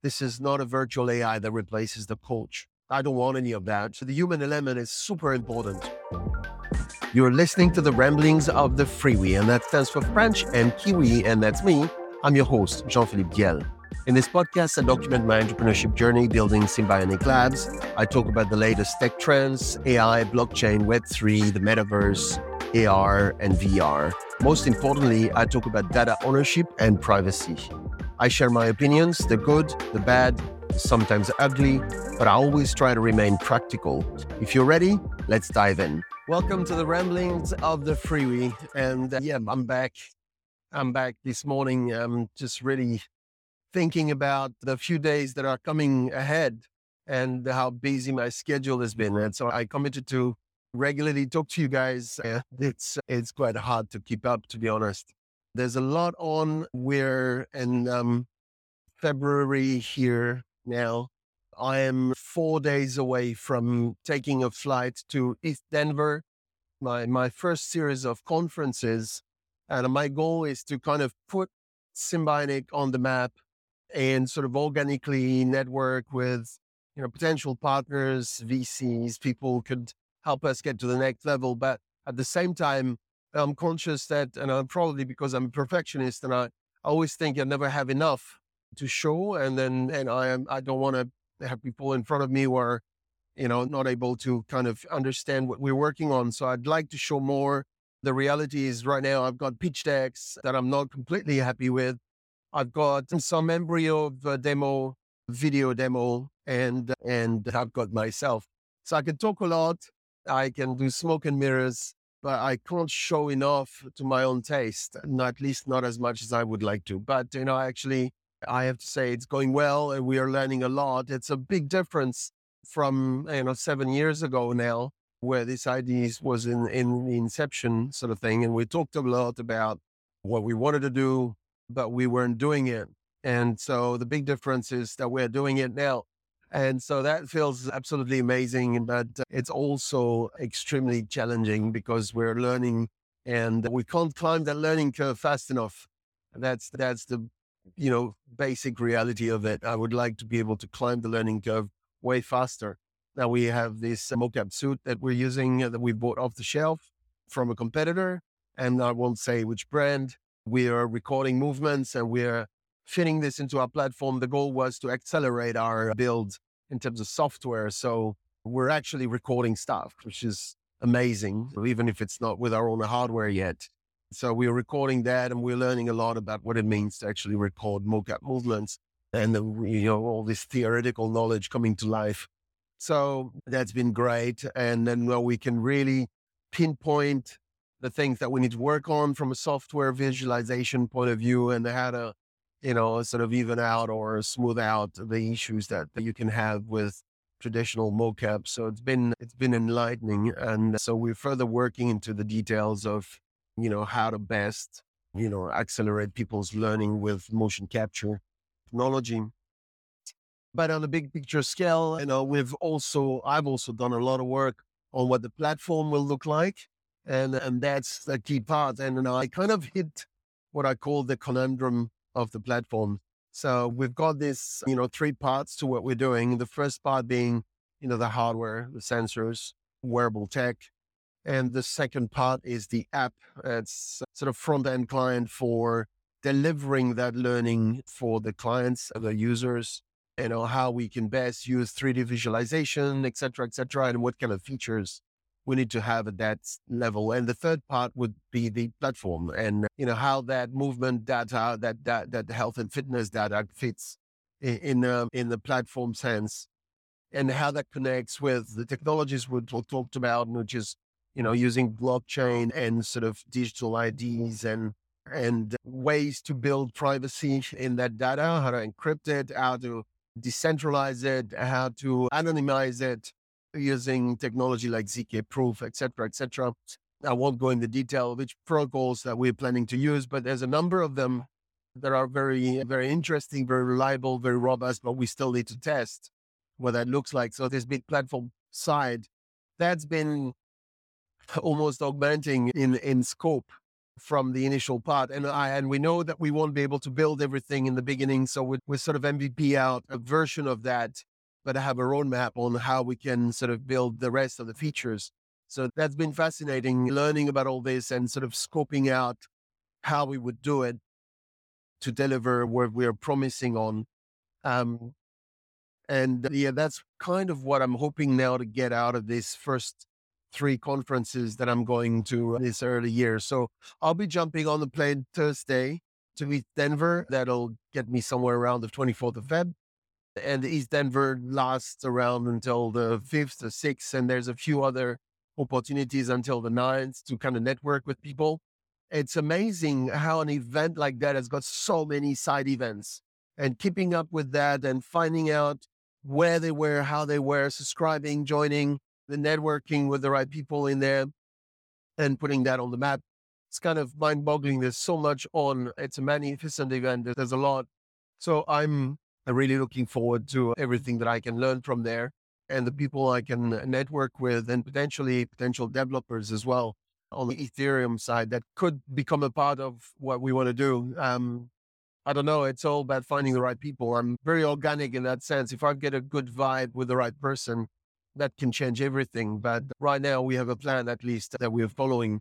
This is not a virtual AI that replaces the coach. I don't want any of that. So the human element is super important. You're listening to the ramblings of the FreeWi, and that stands for French and Kiwi, and that's me. I'm your host, Jean Philippe Diel. In this podcast, I document my entrepreneurship journey building SymbionIQ Labs. I talk about the latest tech trends, AI, blockchain, Web3, the metaverse, AR, and VR. Most importantly, I talk about data ownership and privacy. I share my opinions, the good, the bad, sometimes ugly, but I always try to remain practical. If you're ready, let's dive in. Welcome to the ramblings of the FreeWi. And uh, yeah, I'm back. I'm back this morning. I'm just really thinking about the few days that are coming ahead and how busy my schedule has been. And so I committed to regularly talk to you guys. Uh, it's it's quite hard to keep up, to be honest. There's a lot on. We're in um, February here now. I am four days away from taking a flight to ETHDenver, my my first series of conferences, and my goal is to kind of put SymbionIQ on the map and sort of organically network with you know potential partners, VCs, people could help us get to the next level. But at the same time, I'm conscious that, and I'm probably because I'm a perfectionist and I I always think I never have enough to show. And then, and I am, I don't want to have people in front of me who are, you know, not able to kind of understand what we're working on. So I'd like to show more. The reality is right now I've got pitch decks that I'm not completely happy with. I've got some embryo of a demo, video demo, and and I've got myself. So I can talk a lot. I can do smoke and mirrors, but I can't show enough to my own taste, at least not as much as I would like to. But you know, actually, I have to say it's going well, and we are learning a lot. It's a big difference from you know seven years ago now, where this idea was in in the inception sort of thing, and we talked a lot about what we wanted to do, but we weren't doing it. And so the big difference is that we're doing it now. And so that feels absolutely amazing. But it's also extremely challenging because we're learning and we can't climb that learning curve fast enough. That's that's the you know basic reality of it. I would like to be able to climb the learning curve way faster. Now we have this mocap suit that we're using that we bought off the shelf from a competitor, and I won't say which brand. We are recording movements and we're fitting this into our platform, the goal was to accelerate our build in terms of software. So we're actually recording stuff, which is amazing, even if it's not with our own hardware yet. So we're recording that and we're learning a lot about what it means to actually record mocap movements and the, you know all this theoretical knowledge coming to life. So that's been great. And then well, we can really pinpoint the things that we need to work on from a software visualization point of view and how to you know, sort of even out or smooth out the issues that, you can have with traditional mocap. So it's been it's been enlightening, and so we're further working into the details of you know how to best you know accelerate people's learning with motion capture technology. But on a big picture scale, you know, we've also I've also done a lot of work on what the platform will look like, and and that's the key part. And know, I kind of hit what I call the conundrum of the platform. So we've got this, you know, three parts to what we're doing. The first part being, you know, the hardware, the sensors, wearable tech. And the second part is the app. It's sort of front end client for delivering that learning for the clients, the users, you know, how we can best use 3D visualization, et cetera, et cetera, and what kind of features we need to have at that level. And the third part would be the platform and, you know, how that movement data, that, that, that health and fitness data fits in, in, uh, in the platform sense and how that connects with the technologies we talked about, which is, you know, using blockchain and sort of digital IDs and, and ways to build privacy in that data, how to encrypt it, how to decentralize it, how to anonymize it, using technology like ZK proof, et cetera, et cetera. I won't go into detail which protocols that we're planning to use, but there's a number of them that are very, very interesting, very reliable, very robust, but we still need to test what that looks like. So this big platform side, that's been almost augmenting in, in scope from the initial part. And I and we know that we won't be able to build everything in the beginning. So we're, we're sort of MVP out a version of that, but have a roadmap on how we can sort of build the rest of the features. So that's been fascinating learning about all this and sort of scoping out how we would do it to deliver what we're promising on. Um, and yeah, that's kind of what I'm hoping now to get out of this first three conferences that I'm going to this early year. So I'll be jumping on the plane Thursday to meet Denver. That'll get me somewhere around the 24th of Feb. And ETHDenver lasts around until the 5th or 6th. And there's a few other opportunities until the 9th to kind of network with people. It's amazing how an event like that has got so many side events and keeping up with that and finding out where they were, how they were, subscribing, joining, the networking with the right people in there and putting that on the map. It's kind of mind boggling. There's so much on. It's a magnificent event. There's a lot. So I'm really looking forward to everything that I can learn from there and the people I can network with and potentially potential developers as well on the Ethereum side that could become a part of what we want to do. Um, I don't know. It's all about finding the right people. I'm very organic in that sense. If I get a good vibe with the right person, that can change everything. But right now we have a plan at least that we're following.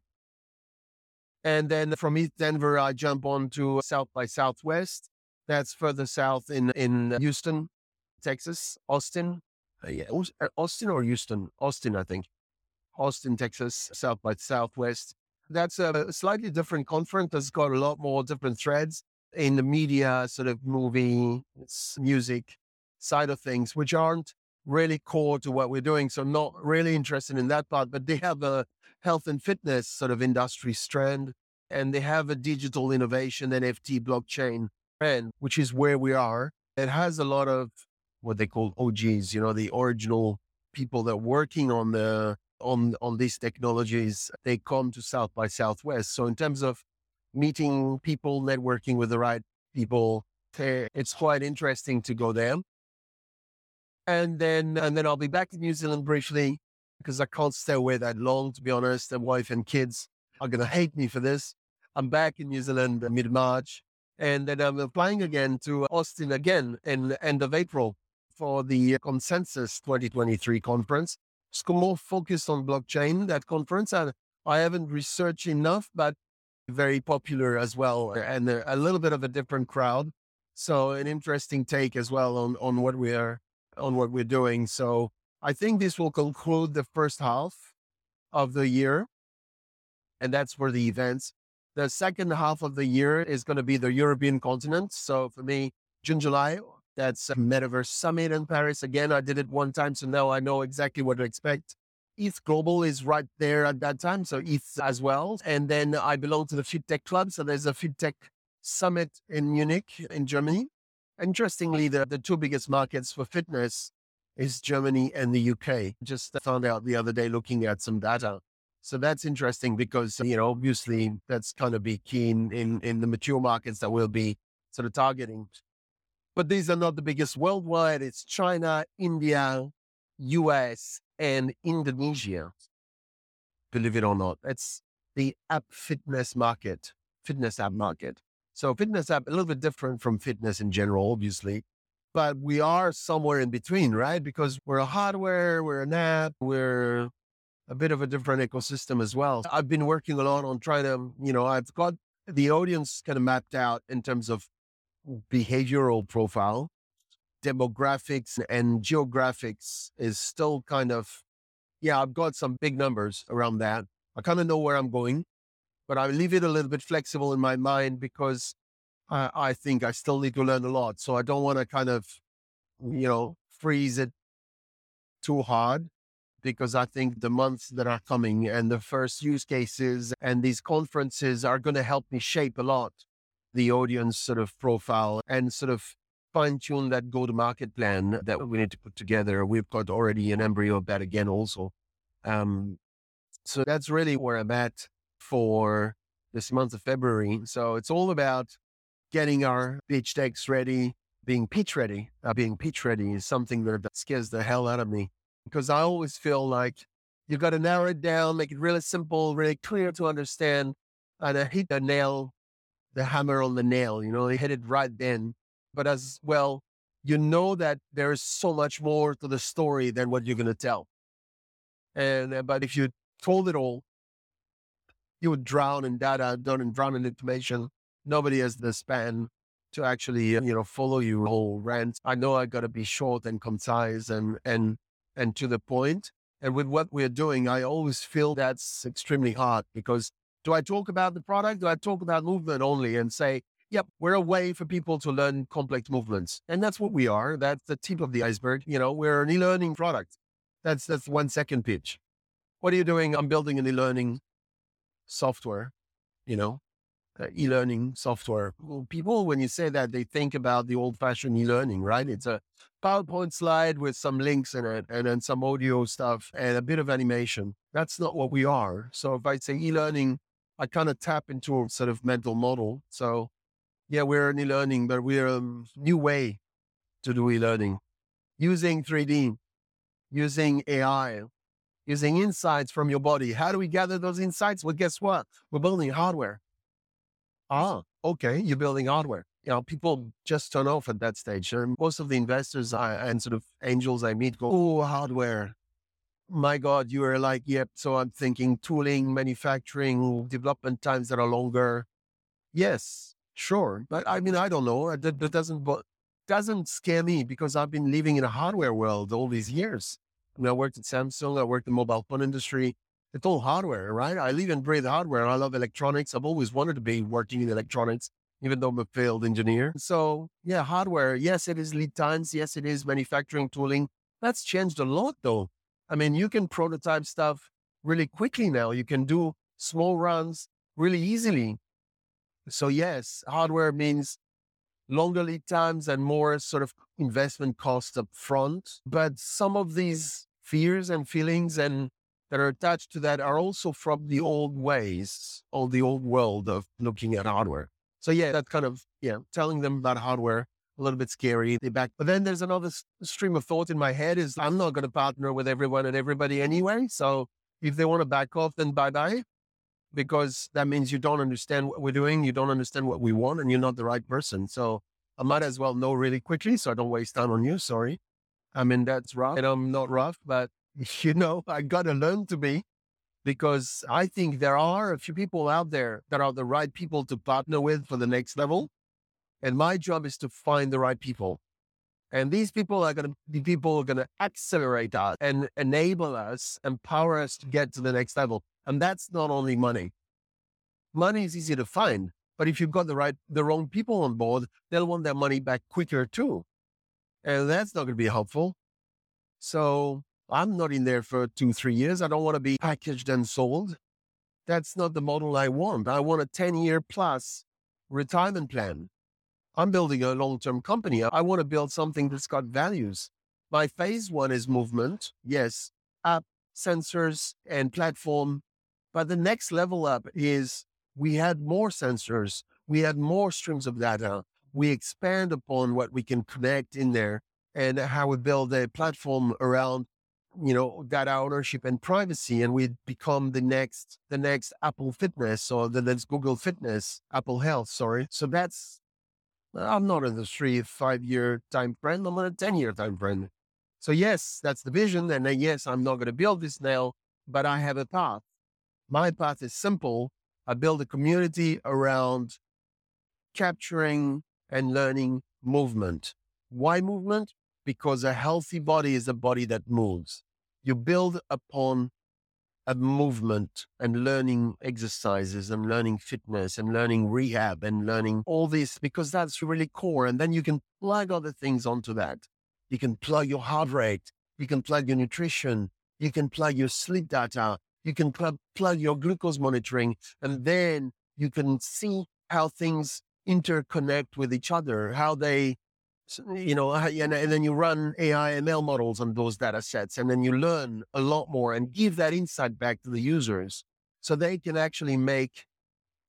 And then from ETHDenver, I jump on to South by Southwest. That's further south in, in Houston, Texas, Austin. Uh, yeah, uh, Austin or Houston? Austin, I think. Austin, Texas, South by Southwest. That's a slightly different conference. It's got a lot more different threads in the media, sort of movie, music side of things, which aren't really core to what we're doing. So not really interested in that part, but they have a health and fitness sort of industry strand and they have a digital innovation NFT blockchain trend, which is where we are. It has a lot of what they call OGs, you know, the original people that are working on the on on these technologies. They come to South by Southwest. So in terms of meeting people, networking with the right people, eh, it's quite interesting to go there and then and then I'll be back in New Zealand briefly because I can't stay away that long. To be honest, the wife and kids are gonna hate me for this. I'm back in New Zealand mid March, and then uh, I'm applying again to Austin again in end of April for the Consensus 2023 conference. It's more focused on blockchain. That conference, and I haven't researched enough, but very popular as well, and a, a little bit of a different crowd. So an interesting take as well on on what we are on what we're doing. So I think this will conclude the first half of the year. And that's for the events. The second half of the year is going to be the European continent. So for me, June, July, that's Metaverse Summit in Paris. Again, I did it one time. So now I know exactly what to expect. ETH Global is right there at that time. So ETH as well. And then I belong to the FinTech Club. So there's a FinTech Summit in Munich in Germany. Interestingly, the, the two biggest markets for fitness is Germany and the UK. Just found out the other day looking at some data. So that's interesting because, you know, obviously that's kind of be key in, in, in the mature markets that we'll be sort of targeting. But these are not the biggest worldwide. It's China, India, US, and Indonesia. Believe it or not, it's the app fitness market, fitness app market. So fitness app, a little bit different from fitness in general, obviously, but we are somewhere in between, right? Because we're a hardware, we're an app, we're a bit of a different ecosystem as well. I've been working a lot on trying to, um, you know, I've got the audience kind of mapped out in terms of behavioral profile, demographics and geographics is still kind of, yeah, I've got some big numbers around that. I kind of know where I'm going but I leave it a little bit flexible in my mind because I, I think I still need to learn a lot. So I don't want to kind of, you know, freeze it too hard because I think the months that are coming and the first use cases and these conferences are going to help me shape a lot the audience sort of profile and sort of fine tune that go to market plan that we need to put together. We've got already an embryo of that again also. Um, so that's really where I'm at for this month of February. So it's all about getting our pitch decks ready, being pitch ready. Uh, being pitch ready is something that, that scares the hell out of me because I always feel like you've got to narrow it down, make it really simple, really clear to understand. and I hit the nail, the hammer on the nail, you know, I hit it right then. But as well, you know that there's so much more to the story than what you're going to tell. And, uh, but if you told it all, you would drown in data, don't drown in information. Nobody has the span to actually, you know, follow you whole rant. I know I got to be short and concise and, and, and to the point. And with what we're doing, I always feel that's extremely hard because do I talk about the product? Do I talk about movement only and say, yep, we're a way for people to learn complex movements? And that's what we are. That's the tip of the iceberg. You know, we're an e-learning product. That's, that's one second pitch. What are you doing? I'm building an e-learning software, you know, uh, e-learning software. Well, people, when you say that, they think about the old-fashioned e-learning, right? It's a PowerPoint slide with some links in it, and then some audio stuff and a bit of animation. That's not what we are. So if I say e-learning, I kind of tap into a sort of mental model. So yeah, we're e-learning, but we're a new way to do e-learning using 3D, using AI, using insights from your body. How do we gather those insights? Well, guess what? We're building hardware. Ah, okay. You're building hardware. You know, people just turn off at that stage. Most of the investors I, and sort of angels I meet go, oh, hardware. My God, you are like, yep. So I'm thinking tooling, manufacturing, development times that are longer. Yes, sure. But I mean, I don't know. That, that doesn't, doesn't scare me because I've been living in a hardware world all these years. I, mean, I worked at Samsung. I worked in the mobile phone industry. It's all hardware, right? I live and breathe hardware. I love electronics. I've always wanted to be working in electronics, even though I'm a failed engineer. So yeah, hardware. Yes, it is lead times. Yes, it is manufacturing tooling. That's changed a lot though. I mean, you can prototype stuff really quickly now. You can do small runs really easily. So yes, hardware means longer lead times and more sort of investment costs up front. But some of these fears and feelings and that are attached to that are also from the old ways or the old world of looking at hardware. So yeah, that kind of, yeah, telling them about hardware, a little bit scary. They back, but then there's another stream of thought in my head is I'm not going to partner with everyone and everybody anyway. So if they want to back off, then bye bye, because that means you don't understand what we're doing. You don't understand what we want and you're not the right person. So I might as well know really quickly so I don't waste time on you. Sorry. I mean, that's rough and I'm not rough, but you know, I got to learn to be because I think there are a few people out there that are the right people to partner with for the next level. And my job is to find the right people. And these people are going to be people are going to accelerate us and enable us, empower us to get to the next level. And that's not only money. Money is easy to find, but if you've got the right, the wrong people on board, they'll want their money back quicker too. And that's not going to be helpful. So I'm not in there for two, three years. I don't want to be packaged and sold. That's not the model I want. I want a 10 year plus retirement plan. I'm building a long term company. I want to build something that's got values. My phase one is movement. Yes, app, sensors, and platform. But the next level up is we had more sensors, we had more streams of data. We expand upon what we can connect in there and how we build a platform around you know data ownership and privacy and we become the next the next apple fitness or the next google fitness apple health sorry. So that's i'm not in the three five year time frame i'm on a 10 year time frame. So yes that's the vision and yes i'm not going to build this now but i have a path. My path is simple. I build a community around capturing and learning movement. Why movement? Because a healthy body is a body that moves you build upon a movement and learning exercises and learning fitness and learning rehab and learning all this because that's really core. And then you can plug other things onto that. You can plug your heart rate. You can plug your nutrition. You can plug your sleep data. You can plug, plug your glucose monitoring. And then you can see how things interconnect with each other, how they you know, and, then you run AI ML models on those data sets, and then you learn a lot more and give that insight back to the users so they can actually make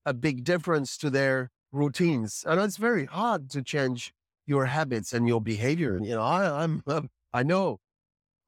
a big difference to their routines. And it's very hard to change your habits and your behavior. You know, I, I'm, uh, I know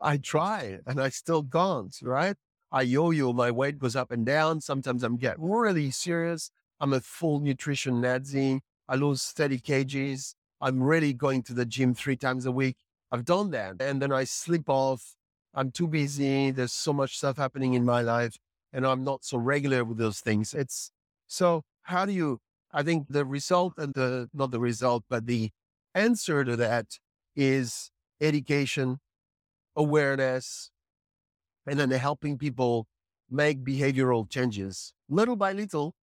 I try and I still can't, right? I yo-yo, my weight goes up and down. Sometimes I'm get really serious. I'm a full nutrition Nazi. I lose 30 kgs. I'm really going to the gym three times a week. I've done that. And then I slip off. I'm too busy. There's so much stuff happening in my life and I'm not so regular with those things. It's so how do you, I think the result and the, not the result, but the answer to that is education, awareness, and then helping people make behavioral changes little by little.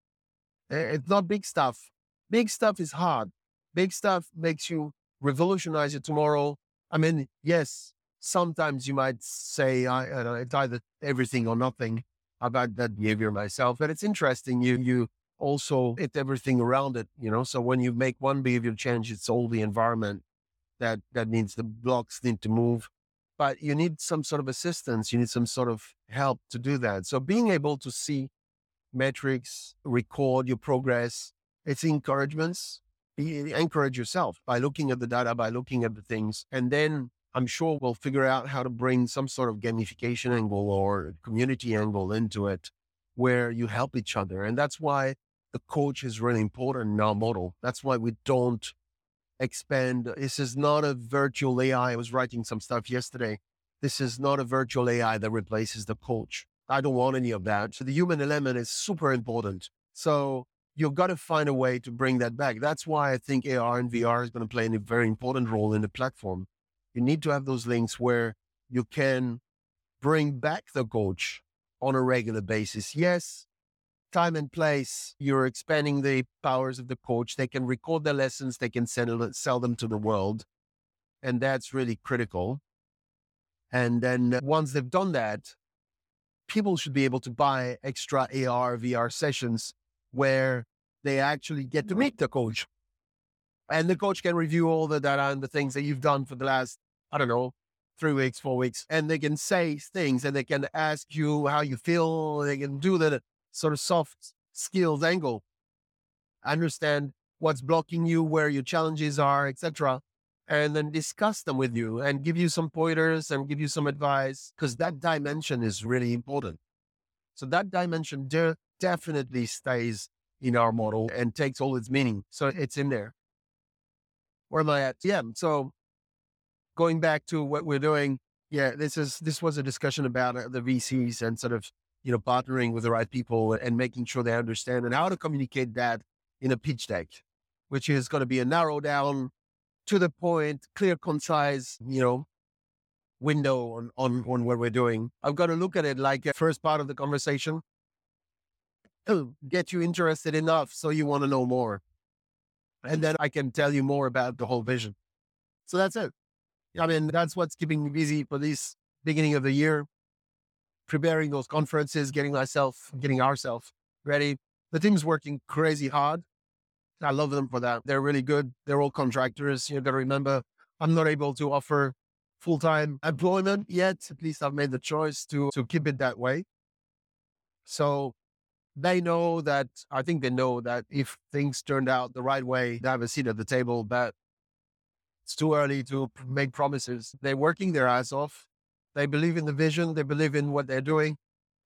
Eh, it's not big stuff. Big stuff is hard. Big stuff makes you revolutionize your tomorrow. I mean, yes, sometimes you might say, I, I know, it's either everything or nothing about that behavior myself, but it's interesting. You, you also hit everything around it, you know? So when you make one behavior change, it's all the environment that, that needs the blocks need to move but you need some sort of assistance. You need some sort of help to do that. So being able to see metrics, record your progress, it's encouragements. Encourage yourself by looking at the data, by looking at the things. And then I'm sure we'll figure out how to bring some sort of gamification angle or community angle into it where you help each other. And that's why the coach is really important in our model. That's why we don't expand. This is not a virtual AI. I was writing some stuff yesterday. This is not a virtual AI that replaces the coach. I don't want any of that. So the human element is super important. So you've got to find a way to bring that back. That's why I think AR and VR is going to play a very important role in the platform. You need to have those links where you can bring back the coach on a regular basis. Yes, time and place, you're expanding the powers of the coach. They can record their lessons, they can sell, sell them to the world. And that's really critical. And then uh, once they've done that, people should be able to buy extra AR, VR sessions where they actually get to meet the coach. And the coach can review all the data and the things that you've done for the last, I don't know, three weeks, four weeks. And they can say things and they can ask you how you feel. They can do the sort of soft skills angle. Understand what's blocking you, where your challenges are, etc. And then discuss them with you and give you some pointers and give you some advice because that dimension is really important. So that dimension de- definitely stays in our model and takes all its meaning. So it's in there. Where am I at? Yeah. So going back to what we're doing, yeah, this is this was a discussion about uh, the VCs and sort of you know, partnering with the right people and making sure they understand and how to communicate that in a pitch deck, which is going to be a narrow down to the point, clear, concise, you know, window on, on, on what we're doing. I've got to look at it like a first part of the conversation, get you interested enough so you want to know more. And then I can tell you more about the whole vision. So that's it. I mean, that's what's keeping me busy for this beginning of the year preparing those conferences, getting myself, getting ourselves ready. The team's working crazy hard. I love them for that. They're really good. They're all contractors. You got to remember, I'm not able to offer full time employment yet. At least I've made the choice to to keep it that way. So they know that. I think they know that if things turned out the right way, they have a seat at the table. But it's too early to make promises. They're working their ass off. They believe in the vision. They believe in what they're doing.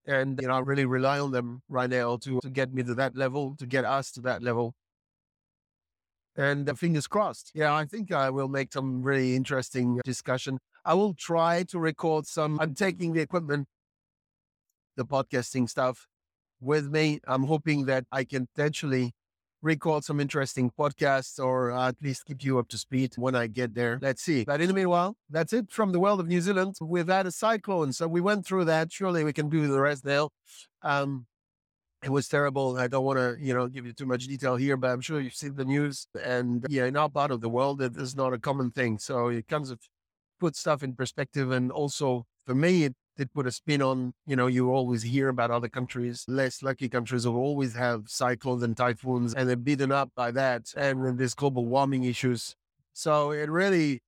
And, you know, I really rely on them right now to, to get me to that level, to get us to that level. And uh, fingers crossed. Yeah, I think I will make some really interesting discussion. I will try to record some. I'm taking the equipment, the podcasting stuff with me. I'm hoping that I can potentially record some interesting podcasts or at least keep you up to speed when I get there. Let's see. But in the meanwhile, that's it from the world of New Zealand. We've had a cyclone. So we went through that. Surely we can do the rest now. Um, it was terrible. I don't want to, you know, give you too much detail here, but I'm sure you've seen the news. And yeah, in our part of the world, it is not a common thing. So it comes of put stuff in perspective. And also for me, it did put a spin on, you know, you always hear about other countries, less lucky countries who always have cyclones and typhoons and they're beaten up by that and this global warming issues. So it really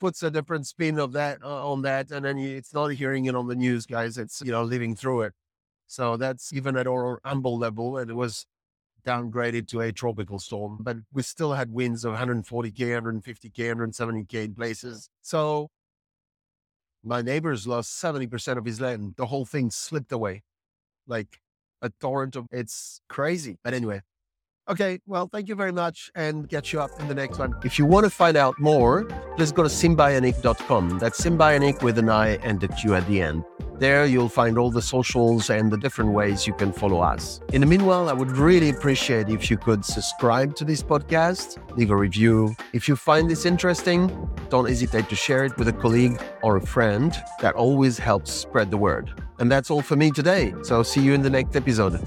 puts a different spin of that uh, on that. And then it's not hearing it on the news, guys. It's, you know, living through it. So that's even at our humble level. And it was downgraded to a tropical storm, but we still had winds of 140K, 150K, 170K in places. So My neighbors lost 70% of his land. The whole thing slipped away like a torrent of it's crazy. But anyway, Okay, well, thank you very much and catch you up in the next one. If you want to find out more, please go to symbioniq.com. That's symbioniq with an I and a Q at the end. There you'll find all the socials and the different ways you can follow us. In the meanwhile, I would really appreciate if you could subscribe to this podcast, leave a review. If you find this interesting, don't hesitate to share it with a colleague or a friend. That always helps spread the word. And that's all for me today. So see you in the next episode.